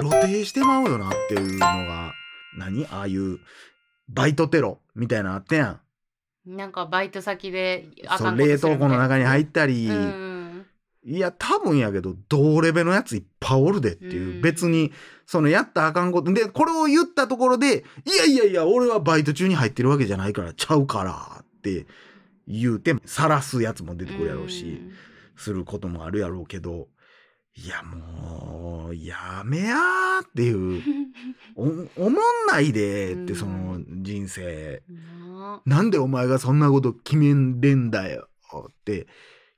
露呈してまうよなっていうのが。何？ああいうバイトテロみたいなのあったやん。なんかバイト先であそうかん冷凍庫の中に入っったり、うんいや多分やけど同レベルのやついっぱいおるでっていう、うん。別にそのやったらあかんこと。でこれを言ったところでいやいやいや俺はバイト中に入ってるわけじゃないからちゃうからって言うて晒すやつも出てくるやろうし、することもあるやろうけどいやもうやめやーっていう おおもんないでってうん。その人生。うん。なんでお前がそんなこと決めんれんだよって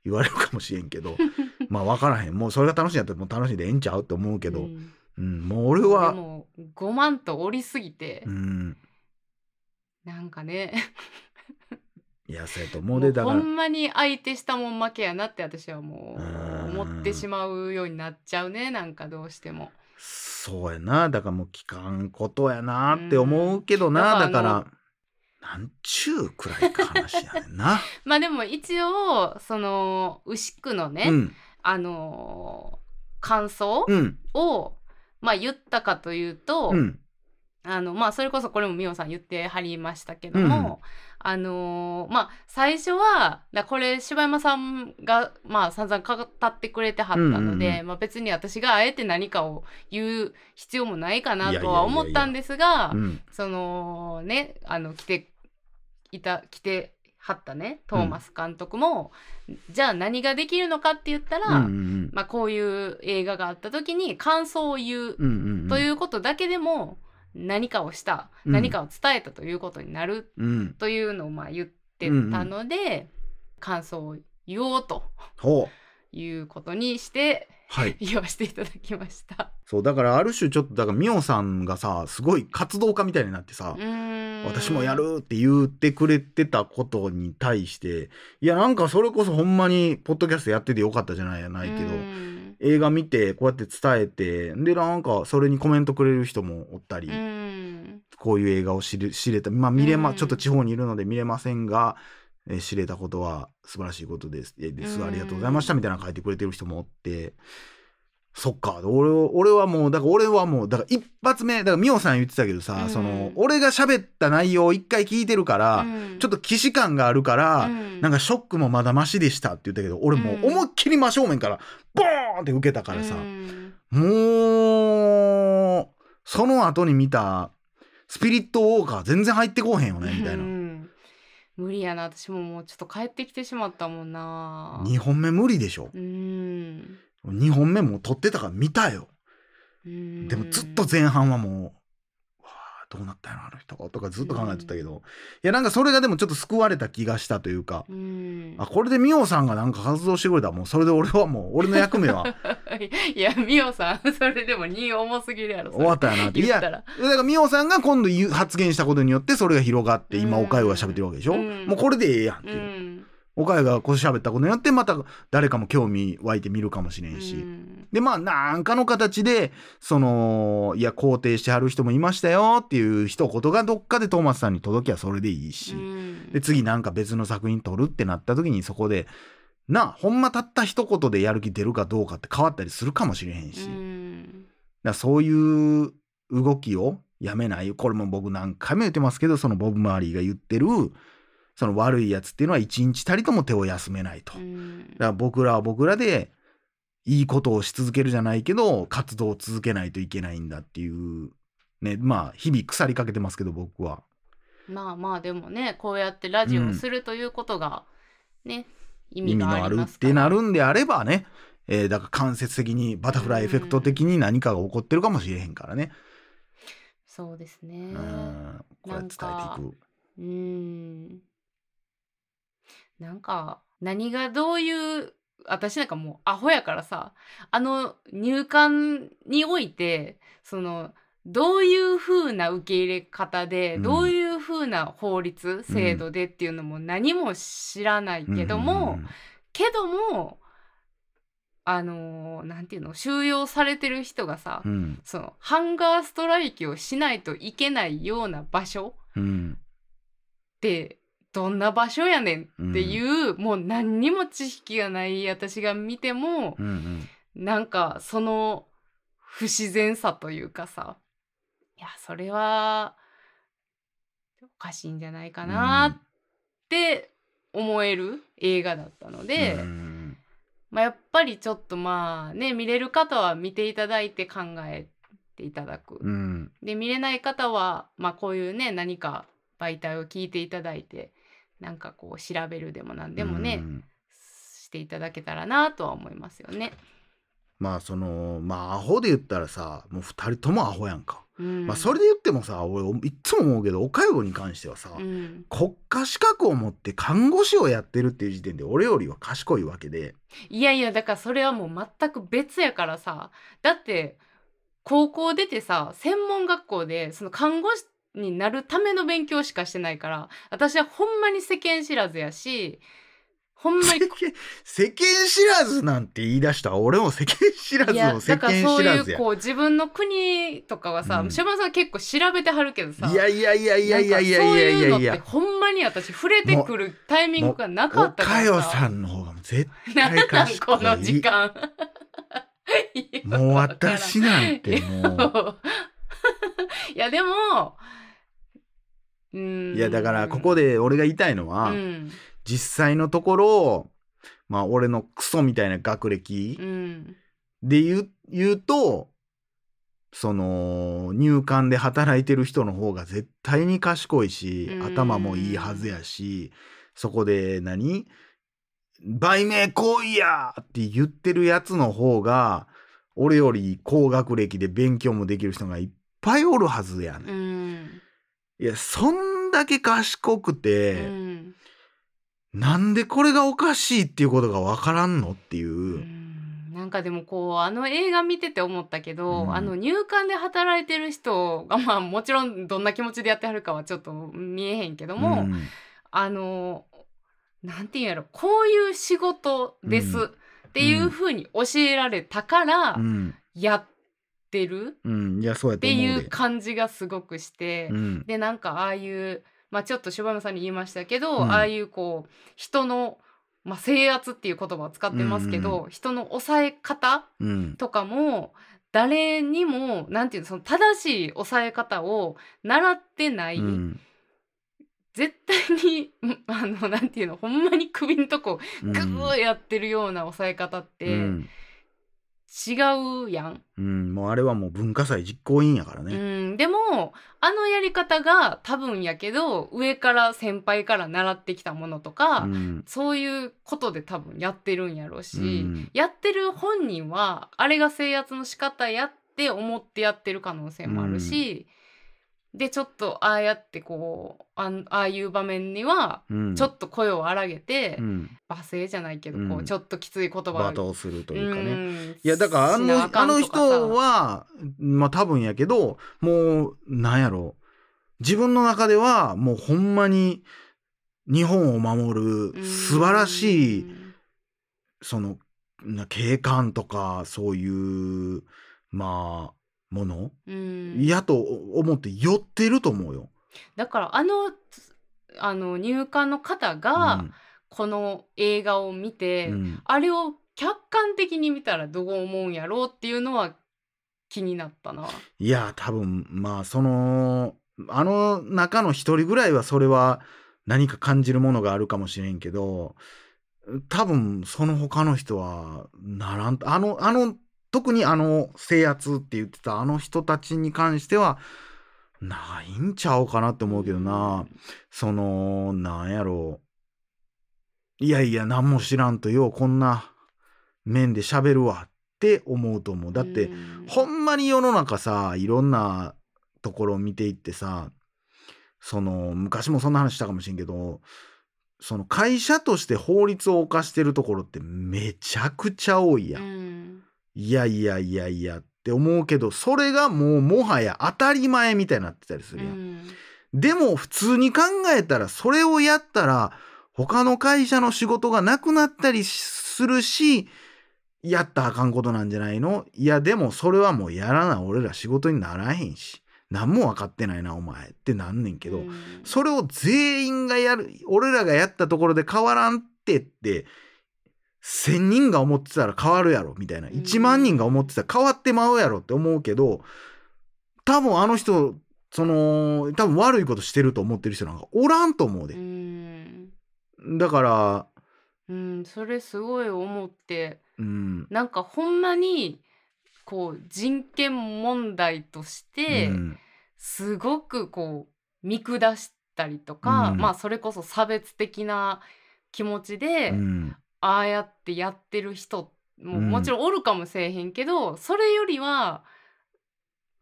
言われるかもしれんけど まあ分からへん。もうそれが楽しいんやったらもう楽しいでええんちゃうって思うけど、うん。うんもう俺は。でも5万とおりすぎて、うん。なんかね。いやそうやと思もううでだから。ほんまに相手したもん負けやなって私はもう。うん思ってしまうようになっちゃうねなんかどうしても。そうやな。だからもう聞かんことやなって思うけどな、うんだからなんちゅうくらいか話やねんな。まあでも一応その牛久のね、うん。あのー感想うん。を、まあ言ったかというと、うんあのまあそれこそこれもみおさん言ってはりましたけども、あのーまあ最初はだこれ柴山さんがまあ散々語ってくれてはったので、うんうんうんまあ、別に私があえて何かを言う必要もないかなとは思ったんですがうん。そのねあの来ていた来てはったねトーマス監督も、じゃあ何ができるのかって言ったら、うんうん。まあ、こういう映画があった時に感想を言ううんうんうん。ということだけでも何かをした、うん。何かを伝えたということになるうん。というのをまあ言ってたので、感想を言おうということにしてはい。言わせていただきました。そうだからある種ちょっとだからミオさんがさすごい活動家みたいになってさ、私もやるって言ってくれてたことに対していやなんかそれこそほんまにポッドキャストやっててよかったじゃないやないけど、うん映画見てこうやって伝えてでなんかそれにコメントくれる人もおったり、うん。こういう映画を知れ知れた。まあ見れま、うん。ちょっと地方にいるので見れませんが、えー知れたことは素晴らしいことです。えです。うん。ありがとうございましたみたいなの書いてくれてる人もおってそっか。俺を俺はもうだから俺はもうだから一発目だからミオさん言ってたけどさ、うん。その俺が喋った内容を一回聞いてるから、うん。ちょっと既視感があるから、うん。なんかショックもまだマシでしたって言ったけど俺もう思いっきり真正面からボーンって受けたからさ、うん。もうその後に見たスピリットウォーカー全然入ってこうへんよねみたいな、うん。無理やな。私ももうちょっと帰ってきてしまったもんな。2本目無理でしょ。うん2本目もう撮ってたから見たよ。うんでもずっと前半はもうわあどうなったんやろあの人とかずっと考えてたけど、いやなんかそれがでもちょっと救われた気がしたというか、うん。あこれでミオさんがなんか活動してくれたらもうそれで俺はもう俺の役目は。いやみおさんそれでも2重すぎるやろ終わったやなって。いやだ言ったら。からミオさんが今度発言したことによってそれが広がって今うん。おかゆが喋ってるわけでしょ、うん。もうこれでええやんってう。いう。んおかゆがこう喋ったことによってまた誰かも興味湧いて見るかもしれんし、うん。でまあなんかの形でそのいや肯定してはる人もいましたよっていう一言がどっかでトーマスさんに届きゃそれでいいし、うん。で次なんか別の作品撮るってなった時にそこでなあほんまたった一言でやる気出るかどうかって変わったりするかもしれへんし、うん。らそういう動きをやめない。これも僕何回も言ってますけどそのボブ・マーリーが言ってるその悪いやつっていうのは一日たりとも手を休めないと。うん。だから僕らは僕らでいいことをし続けるじゃないけど活動を続けないといけないんだっていうねまあ日々腐りかけてますけど僕は。まあまあでもねこうやってラジオをするということがね、意味があ意味のあるりますからってなるんであればね、えーだから間接的にバタフライエフェクト的に何かが起こってるかもしれへんからね。そうですね。うん。こうやって伝えていく。うーんなんか何がどういう私なんかもうアホやからさあの入管においてそのどういう風な受け入れ方で、うん。どういう風な法律制度でっていうのも何も知らないけども、うん。けどもあのーなんていうの収容されてる人がさ、うん。そのハンガーストライキをしないといけないような場所うん。ってどんな場所やねんっていう、もう何にも知識がない私が見てもうんうん。なんかその不自然さというかさ。いやそれはおかしいんじゃないかなって思える映画だったので、うん。まあ、やっぱりちょっとまあね見れる方は見ていただいて考えていただく。うん。で見れない方は、まあ、こういうね何か媒体を聞いていただいてなんかこう調べるでも何でもね、うん。していただけたらなとは思いますよね。まあそのまあアホで言ったらさもう2人ともアホやんか、うん、まあそれで言ってもさ俺いっつも思うけどおかよに関してはさ、うん、国家資格を持って看護師をやってるっていう時点で俺よりは賢いわけで。いやいやだからそれはもう全く別やからさ。だって高校出てさ専門学校でその看護師になるための勉強しかしてないから私はほんまに世間知らずやしほんまに 世間知らずなんて言い出した？ら俺も世間知らずの世だから間そういう知らずやこう自分の国とかはさ、うん。さん結構調べてはるけどさいやいやいやいやいやいやいやいやいや。ほんまに私触れてくるタイミングがなかおったかからよささんの方が絶なんなん賢いこの時間 もう私なんてもう。いやでもうん。いやだからここで俺が言いたいのは、うん。実際のところまあ俺のクソみたいな学歴うん。で言う言うとその入管で働いてる人の方が絶対に賢いしうん。頭もいいはずやしそこで何？売名行為やって言ってるやつの方が俺より高学歴で勉強もできる人がいっぱいおるはずやね、、うん。んいやそんだけ賢くうて、ん。なんでこれがおかしいっていうことがわからんのっていう。うん。なんかでもこうあの映画見てて思ったけど、うん。あの入管で働いてる人がまあもちろんどんな気持ちでやってはるかはちょっと見えへんけども、うん。あのなんていうんやろこういう仕事ですうん。っていうふうに教えられたからうん。やってる？うん、いやそうやって。いう感じがすごくして、うん。でなんかああいう、まあ、ちょっと柴山さんに言いましたけど、うん。ああいうこう人の、まあ、制圧っていう言葉を使ってますけど、人の抑え方うん。とかも誰にもなんていうのその正しい抑え方を習ってない、うん。絶対にうん あのなんていうのほんまに首のとこうんグーやってるような抑え方ってうん違うやん。うん、もうあれはもう文化祭実行委員やからうね。ん、でもあのやり方が多分やけど上から先輩から習ってきたものとか、うんそういうことで多分やってるんやろうし、うんやってる本人はあれが制圧の仕方やって思ってやってる可能性もあるし、でちょっとああやってこうあんああいう場面にはうん。ちょっと声を荒げて、うん。罵声じゃないけど、こううんちょっときつい言葉罵倒するというかね。ねいやだからあのあの人はまあ多分やけどもうなんやろ。自分の中ではもうほんまに日本を守る素晴らしいそのな警官とかそういうまあもの？うんやと思って寄ってると思うよ。だからあのあの入管の方がこの映画を見て、うんうんあれを客観的に見たらどう思うんやろうっていうのは気になったな。いや多分まあそのあの中の一人ぐらいはそれは何か感じるものがあるかもしれんけど多分その他の人はならんあのあの特にあの制圧って言ってたあの人たちに関してはないんちゃうかなって思うけどな、そのなんやろ。ういやいや何も知らんとようこんな面で喋るわって思うと思う。だって、うん。ほんまに世の中さいろんなところを見ていってさその昔もそんな話したかもしれんけどその会社として法律を犯してるところってめちゃくちゃ多いやん。うんいやいやいやいやって思うけどそれがもうもはや当たり前みたいになってたりするやん。うん。でも普通に考えたらそれをやったら他の会社の仕事がなくなったりするしやったらあかんことなんじゃないの？いやでもそれはもうやらな俺ら仕事にならへんし。何も分かってないなお前ってなんねんけど、うん。それを全員がやる俺らがやったところで変わらんってって1,000人が思ってたら変わるやろみたいな。うん。1万人が思ってたら変わってまうやろって思うけど多分あの人その多分悪いことしてると思ってる人なんかおらんと思ううでん。だからうんそれすごい思って。うん。なんかほんまにこう人権問題として、うん。すごくこう見下したりとか、うん。まあそれこそ差別的な気持ちで、うんああやってやってる人もうん。もちろんおるかもしれへんけど、それよりは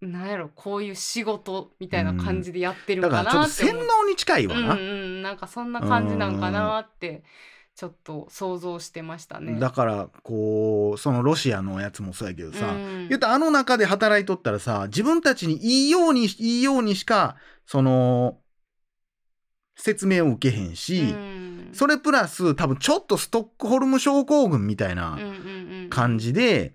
なんやろこういう仕事みたいな感じでやってるだかからちょっと洗なって思う。脳に近いわな、うんうんなんかそんな感じなんかなってちょっと想像してましたね。だからこうそのロシアのやつもそうやけどさ、うん。言ったらあの中で働いとったらさ自分たちにいいようにいいようにしかその説明を受けへんし、うんそれプラス多分ちょっとストックホルム症候群みたいな感じで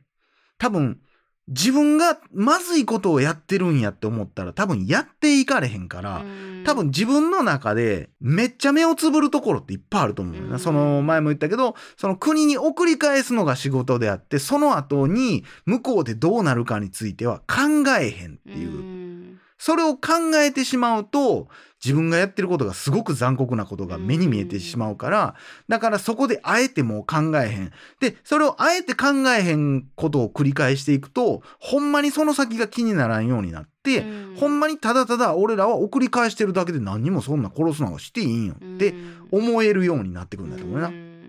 多分自分がまずいことをやってるんやって思ったら多分やっていかれへんから、うん。多分自分の中でめっちゃ目をつぶるところっていっぱいあると思うよな、うん。その前も言ったけどその国に送り返すのが仕事であってその後に向こうでどうなるかについては考えへんっていう、うんそれを考えてしまうと自分がやってることがすごく残酷なことが目に見えてしまうからだからそこであえてもう考えへん。でそれをあえて考えへんことを繰り返していくとほんまにその先が気にならんようになって、うん。ほんまにただただ俺らは送り返してるだけで何にもそんな殺すのはしていいんよってうん。思えるようになってくるんだと思うな。だかん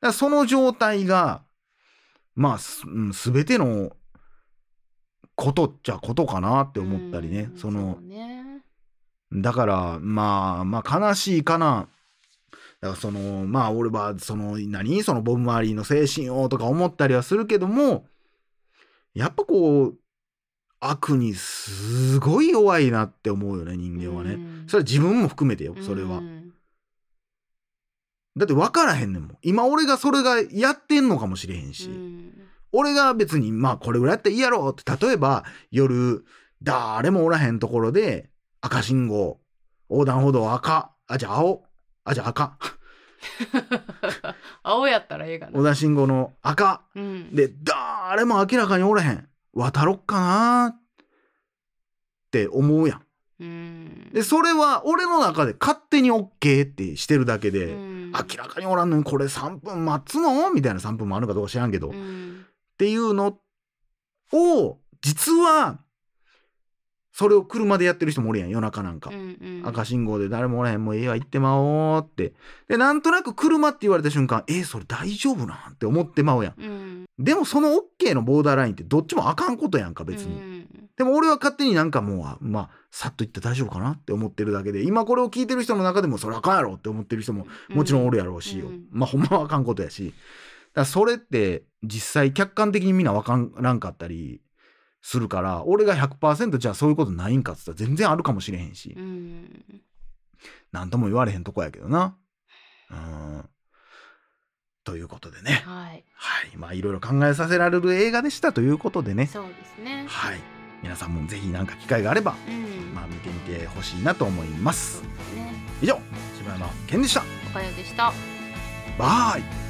らその状態がまあす,、うん、全てのことっちゃことかなって思ったりね、うんそのうねだからまあまあ悲しいかな。だからそのまあ俺はその何？そのボブ・マーリーの精神をとか思ったりはするけどもやっぱこう悪にすごい弱いなって思うよね人間はね。うんそれは自分も含めてよそれは。うんだって分からへんねんもん。今俺がそれがやってんのかもしれへんし。うん俺が別にまあこれぐらいやったらいいやろって例えば夜誰もおらへんところで赤信号横断歩道赤あじゃあ青あじゃあ赤。青やったらええがな。横断信号の赤。うん。で誰も明らかにおらへん。渡ろっかなって思うやん。うん。でそれは俺の中で勝手に OK ってしてるだけで、うん。明らかにおらんのにこれ3分待つの？みたいな3分もあるかどうか知らんけど、っうんていうのを実はそれを車でやってる人もおるやん夜中なんか、うんうん。赤信号で誰もおらへんもうええわ行ってまおうって。でなんとなく車って言われた瞬間えそれ大丈夫なんって思ってまうやん。うん。でもその OK のボーダーラインってどっちもあかんことやんか別に、うん。でも俺は勝手になんかもうあまあさっと言って大丈夫かなって思ってるだけで今これを聞いてる人の中でもそれあかんやろって思ってる人ももちろんおるやろうし、うん。まあほんまはあかんことやし。だからそれって実際客観的にみんなわからんかったりするから俺が100%じゃあそういうことないんかっつったら全然あるかもしれへんし、うん。なんとも言われへんとこやけどな。うん。ということでね。はい。はい。まあいろいろ考えさせられる映画でした。ということでね。そうですね。はい。皆さんもぜひ何か機会があれば、うん。まあ、見てみてほしいなと思いますね。以上柴山健でした。おかよでした。バイ